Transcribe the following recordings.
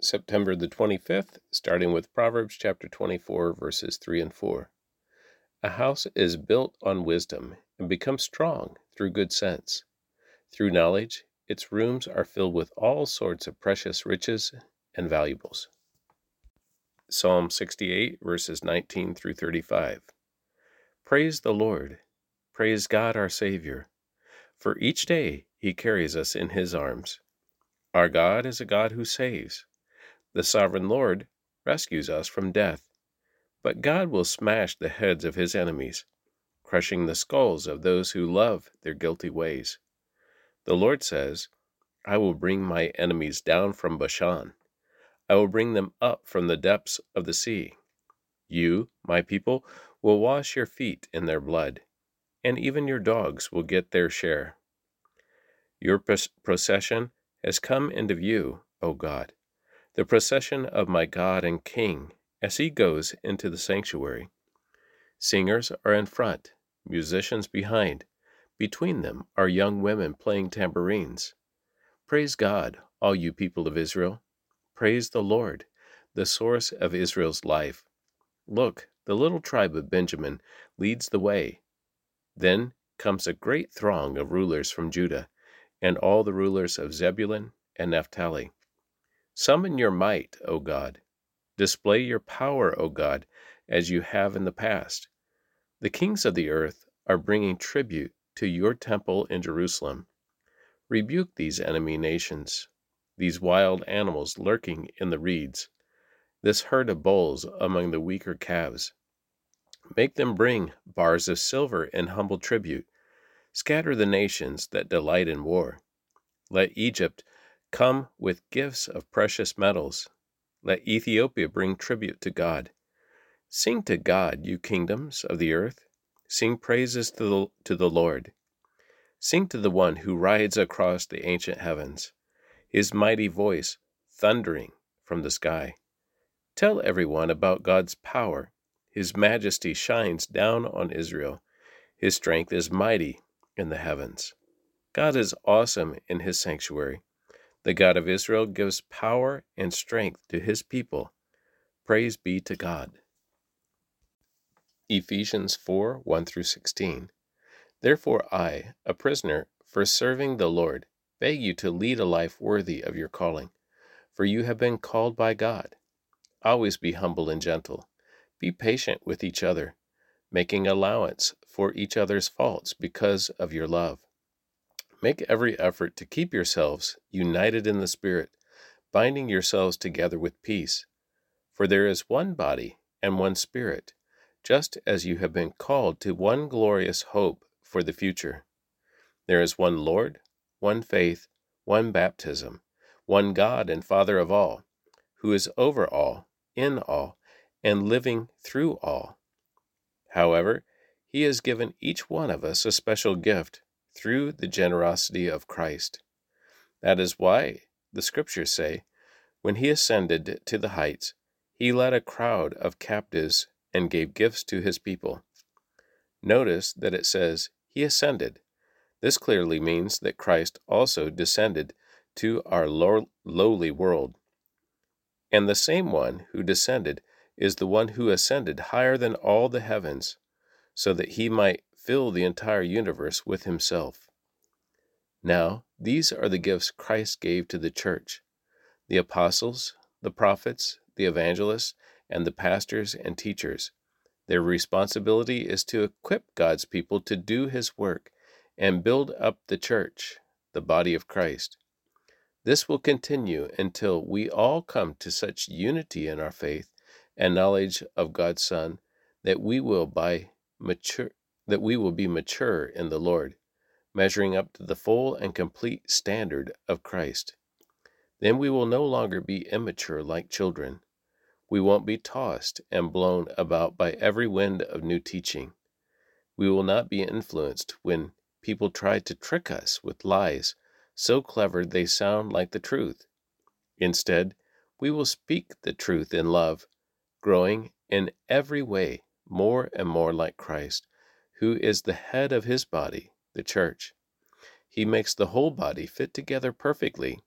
September the 25th, starting with Proverbs chapter 24, verses 3 and 4. A house is built on wisdom and becomes strong through good sense. Through knowledge, its rooms are filled with all sorts of precious riches and valuables. Psalm 68, verses 19 through 35. Praise the Lord. Praise God our Savior. For each day he carries us in his arms. Our God is a God who saves. The sovereign Lord rescues us from death. But God will smash the heads of his enemies, crushing the skulls of those who love their guilty ways. The Lord says, I will bring my enemies down from Bashan. I will bring them up from the depths of the sea. You, my people, will wash your feet in their blood, and even your dogs will get their share. Your procession has come into view, O God the procession of my God and King as he goes into the sanctuary. Singers are in front, musicians behind. Between them are young women playing tambourines. Praise God, all you people of Israel. Praise the Lord, the source of Israel's life. Look, the little tribe of Benjamin leads the way. Then comes a great throng of rulers from Judah, and all the rulers of Zebulun and Naphtali. Summon your might, O God. Display your power, O God, as you have in the past. The kings of the earth are bringing tribute to your temple in Jerusalem. Rebuke these enemy nations, these wild animals lurking in the reeds, this herd of bulls among the weaker calves. Make them bring bars of silver in humble tribute. Scatter the nations that delight in war. Let Egypt Come with gifts of precious metals. Let Ethiopia bring tribute to God. Sing to God, you kingdoms of the earth. Sing praises to the, to the Lord. Sing to the one who rides across the ancient heavens, his mighty voice thundering from the sky. Tell everyone about God's power. His majesty shines down on Israel. His strength is mighty in the heavens. God is awesome in his sanctuary. The God of Israel gives power and strength to his people. Praise be to God. Ephesians 4 1 through 16. Therefore, I, a prisoner for serving the Lord, beg you to lead a life worthy of your calling, for you have been called by God. Always be humble and gentle. Be patient with each other, making allowance for each other's faults because of your love. Make every effort to keep yourselves united in the Spirit, binding yourselves together with peace. For there is one body and one Spirit, just as you have been called to one glorious hope for the future. There is one Lord, one faith, one baptism, one God and Father of all, who is over all, in all, and living through all. However, He has given each one of us a special gift through the generosity of Christ. That is why the Scriptures say, when he ascended to the heights, he led a crowd of captives and gave gifts to his people. Notice that it says, He ascended. This clearly means that Christ also descended to our lowly world. And the same one who descended is the one who ascended higher than all the heavens, so that he might fill the entire universe with himself. Now, these are the gifts Christ gave to the church the apostles, the prophets, the evangelists, and the pastors and teachers. Their responsibility is to equip God's people to do his work and build up the church, the body of Christ. This will continue until we all come to such unity in our faith and knowledge of God's Son that we will by mature that we will be mature in the Lord, measuring up to the full and complete standard of Christ. Then we will no longer be immature like children. We won't be tossed and blown about by every wind of new teaching. We will not be influenced when people try to trick us with lies so clever they sound like the truth. Instead, we will speak the truth in love, growing in every way more and more like Christ who is the head of his body, the church. He makes the whole body fit together perfectly,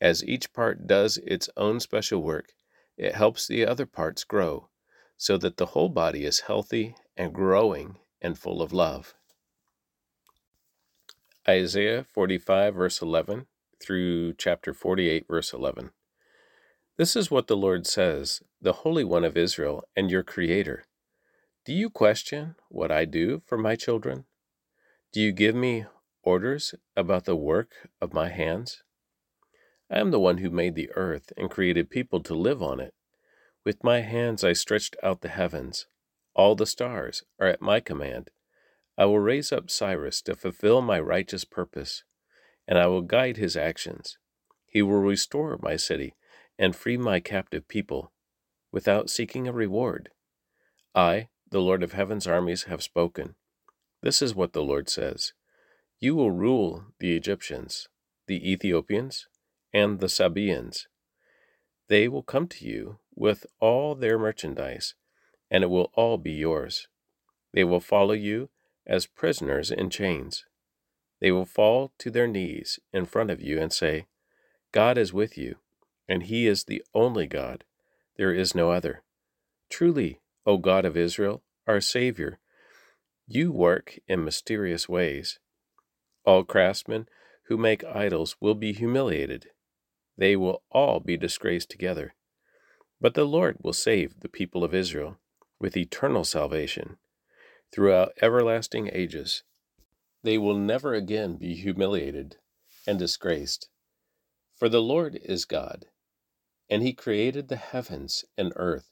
As each part does its own special work, it helps the other parts grow, so that the whole body is healthy and growing and full of love. Isaiah 45, verse 11 through chapter 48, verse 11. This is what the Lord says, the Holy One of Israel and your Creator. Do you question what I do for my children? Do you give me orders about the work of my hands? I am the one who made the earth and created people to live on it. With my hands I stretched out the heavens. All the stars are at my command. I will raise up Cyrus to fulfill my righteous purpose, and I will guide his actions. He will restore my city and free my captive people without seeking a reward. I, the Lord of heaven's armies, have spoken. This is what the Lord says You will rule the Egyptians, the Ethiopians, and the Sabaeans. They will come to you with all their merchandise, and it will all be yours. They will follow you as prisoners in chains. They will fall to their knees in front of you and say, God is with you, and He is the only God. There is no other. Truly, O God of Israel, our Savior, you work in mysterious ways. All craftsmen who make idols will be humiliated. They will all be disgraced together. But the Lord will save the people of Israel with eternal salvation throughout everlasting ages. They will never again be humiliated and disgraced. For the Lord is God, and He created the heavens and earth,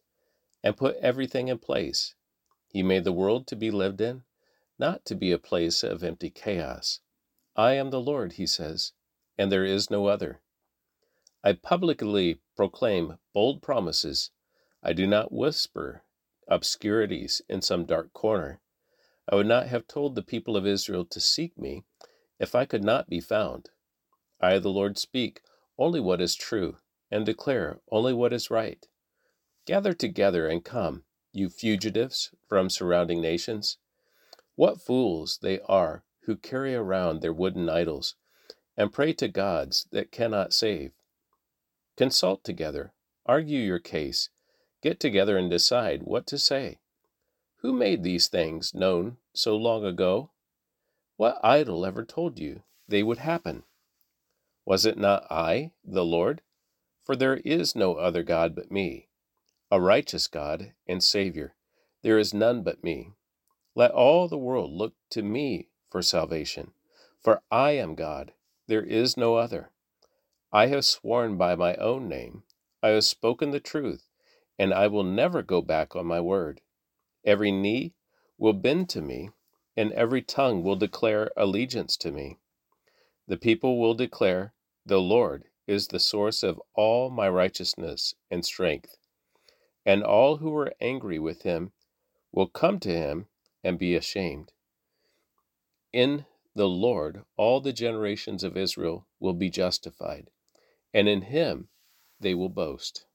and put everything in place. He made the world to be lived in, not to be a place of empty chaos. I am the Lord, He says, and there is no other. I publicly proclaim bold promises. I do not whisper obscurities in some dark corner. I would not have told the people of Israel to seek me if I could not be found. I, the Lord, speak only what is true and declare only what is right. Gather together and come, you fugitives from surrounding nations. What fools they are who carry around their wooden idols and pray to gods that cannot save. Consult together, argue your case, get together and decide what to say. Who made these things known so long ago? What idol ever told you they would happen? Was it not I, the Lord? For there is no other God but me, a righteous God and Savior. There is none but me. Let all the world look to me for salvation, for I am God, there is no other. I have sworn by my own name. I have spoken the truth, and I will never go back on my word. Every knee will bend to me, and every tongue will declare allegiance to me. The people will declare, The Lord is the source of all my righteousness and strength. And all who are angry with him will come to him and be ashamed. In the Lord, all the generations of Israel will be justified and in him they will boast.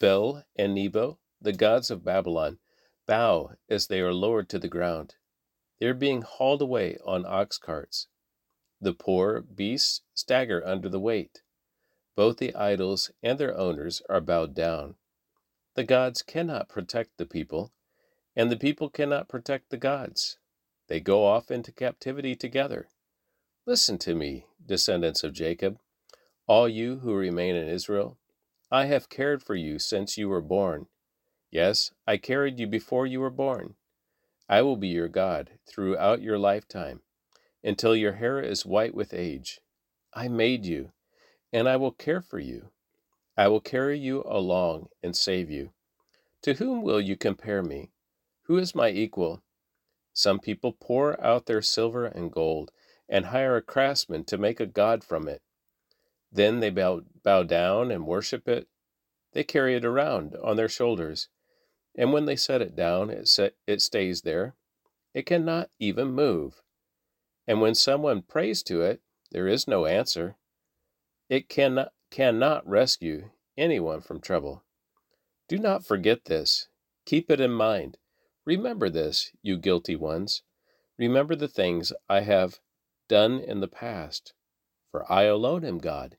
Bel and Nebo, the gods of Babylon, bow as they are lowered to the ground. They are being hauled away on ox carts. The poor beasts stagger under the weight. Both the idols and their owners are bowed down. The gods cannot protect the people, and the people cannot protect the gods. They go off into captivity together. Listen to me, descendants of Jacob, all you who remain in Israel, I have cared for you since you were born. Yes, I carried you before you were born. I will be your God throughout your lifetime, until your hair is white with age. I made you, and I will care for you. I will carry you along and save you. To whom will you compare me? Who is my equal? Some people pour out their silver and gold and hire a craftsman to make a god from it. Then they bow, bow down and worship it. They carry it around on their shoulders, and when they set it down, it, set, it stays there. It cannot even move. And when someone prays to it, there is no answer. It cannot, cannot rescue anyone from trouble. Do not forget this. Keep it in mind. Remember this, you guilty ones. Remember the things I have done in the past. For I alone am God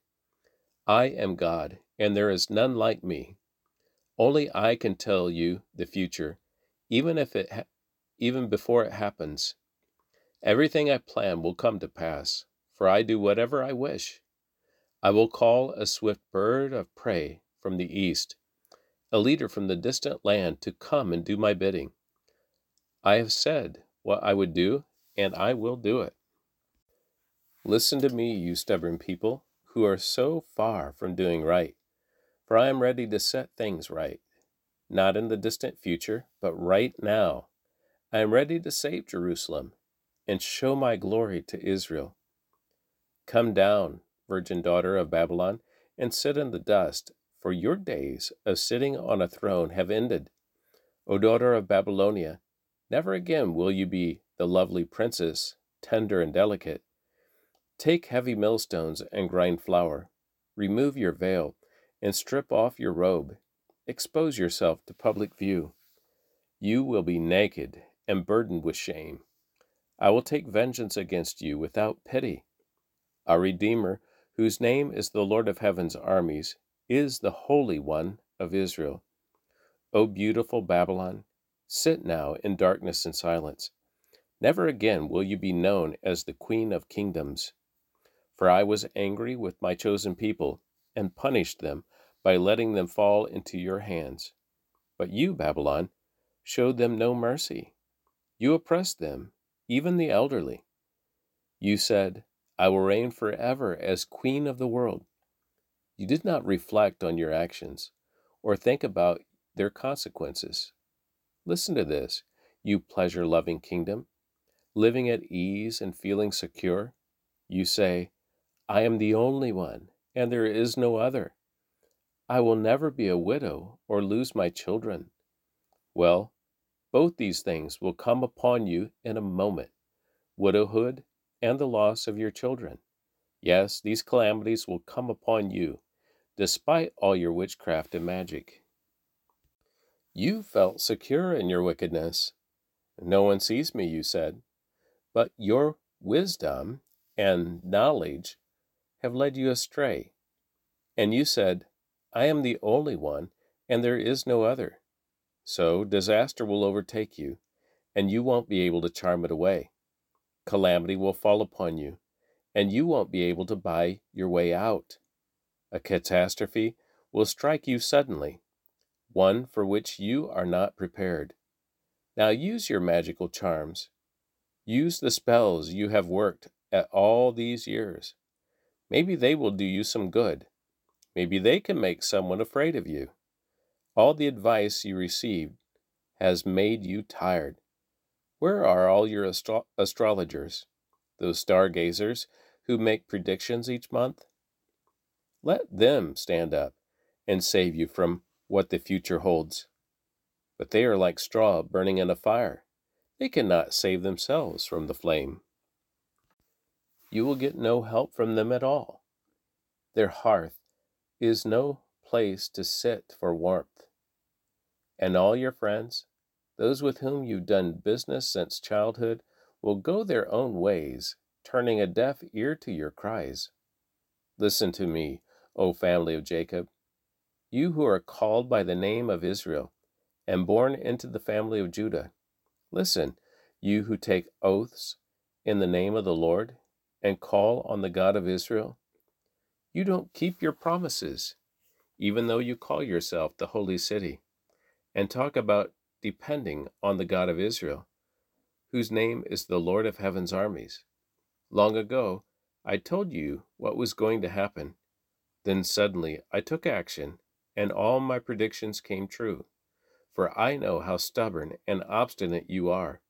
I am God, and there is none like me. Only I can tell you the future, even if it ha- even before it happens. Everything I plan will come to pass, for I do whatever I wish. I will call a swift bird of prey from the east, a leader from the distant land to come and do my bidding. I have said what I would do, and I will do it. Listen to me, you stubborn people, who are so far from doing right, for I am ready to set things right, not in the distant future, but right now. I am ready to save Jerusalem and show my glory to Israel. Come down, virgin daughter of Babylon, and sit in the dust, for your days of sitting on a throne have ended. O daughter of Babylonia, never again will you be the lovely princess, tender and delicate. Take heavy millstones and grind flour. Remove your veil and strip off your robe. Expose yourself to public view. You will be naked and burdened with shame. I will take vengeance against you without pity. Our Redeemer, whose name is the Lord of heaven's armies, is the Holy One of Israel. O beautiful Babylon, sit now in darkness and silence. Never again will you be known as the Queen of Kingdoms. For I was angry with my chosen people and punished them by letting them fall into your hands. But you, Babylon, showed them no mercy. You oppressed them even the elderly. You said, I will reign forever as queen of the world. You did not reflect on your actions or think about their consequences. Listen to this, you pleasure loving kingdom, living at ease and feeling secure. You say, I am the only one, and there is no other. I will never be a widow or lose my children. Well, both these things will come upon you in a moment widowhood and the loss of your children. Yes, these calamities will come upon you, despite all your witchcraft and magic. You felt secure in your wickedness. No one sees me, you said, but your wisdom and knowledge have led you astray. And you said, I am the only one, and there is no other. So disaster will overtake you, and you won't be able to charm it away. Calamity will fall upon you, and you won't be able to buy your way out. A catastrophe will strike you suddenly, one for which you are not prepared. Now use your magical charms. Use the spells you have worked at all these years. Maybe they will do you some good. Maybe they can make someone afraid of you. All the advice you received has made you tired. Where are all your astro- astrologers, those stargazers who make predictions each month? Let them stand up and save you from what the future holds. But they are like straw burning in a fire. They cannot save themselves from the flame. You will get no help from them at all. Their hearth is no place to sit for warmth and all your friends, those with whom you've done business since childhood, will go their own ways, turning a deaf ear to your cries. Listen to me, O family of Jacob, you who are called by the name of Israel, and born into the family of Judah. Listen, you who take oaths in the name of the Lord, and call on the God of Israel. You don't keep your promises, even though you call yourself the holy city and talk about depending on the God of Israel, whose name is the Lord of heaven's armies. Long ago, I told you what was going to happen. Then suddenly I took action, and all my predictions came true. For I know how stubborn and obstinate you are.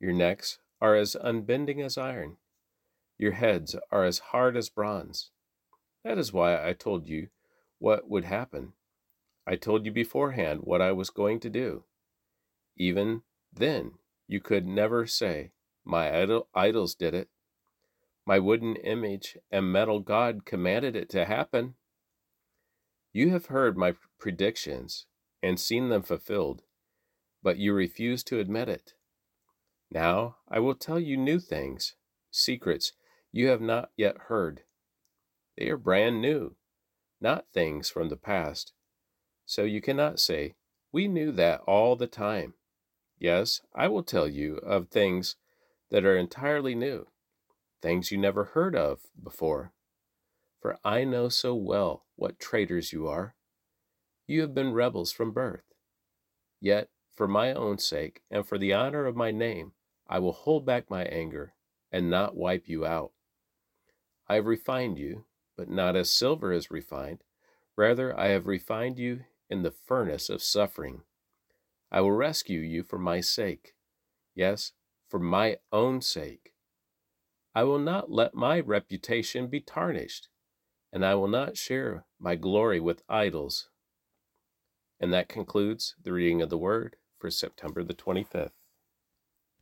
Your necks are as unbending as iron, your heads are as hard as bronze. That is why I told you what would happen. I told you beforehand what I was going to do. Even then, you could never say, My idol- idols did it. My wooden image and metal God commanded it to happen. You have heard my predictions and seen them fulfilled, but you refuse to admit it. Now I will tell you new things, secrets you have not yet heard. They are brand new not things from the past. So you cannot say, We knew that all the time. Yes, I will tell you of things that are entirely new, things you never heard of before. For I know so well what traitors you are. You have been rebels from birth. Yet, for my own sake and for the honor of my name, I will hold back my anger and not wipe you out. I have refined you, but not as silver is refined. Rather, I have refined you in the furnace of suffering. I will rescue you for my sake. Yes, for my own sake. I will not let my reputation be tarnished, and I will not share my glory with idols. And that concludes the reading of the Word for September the 25th.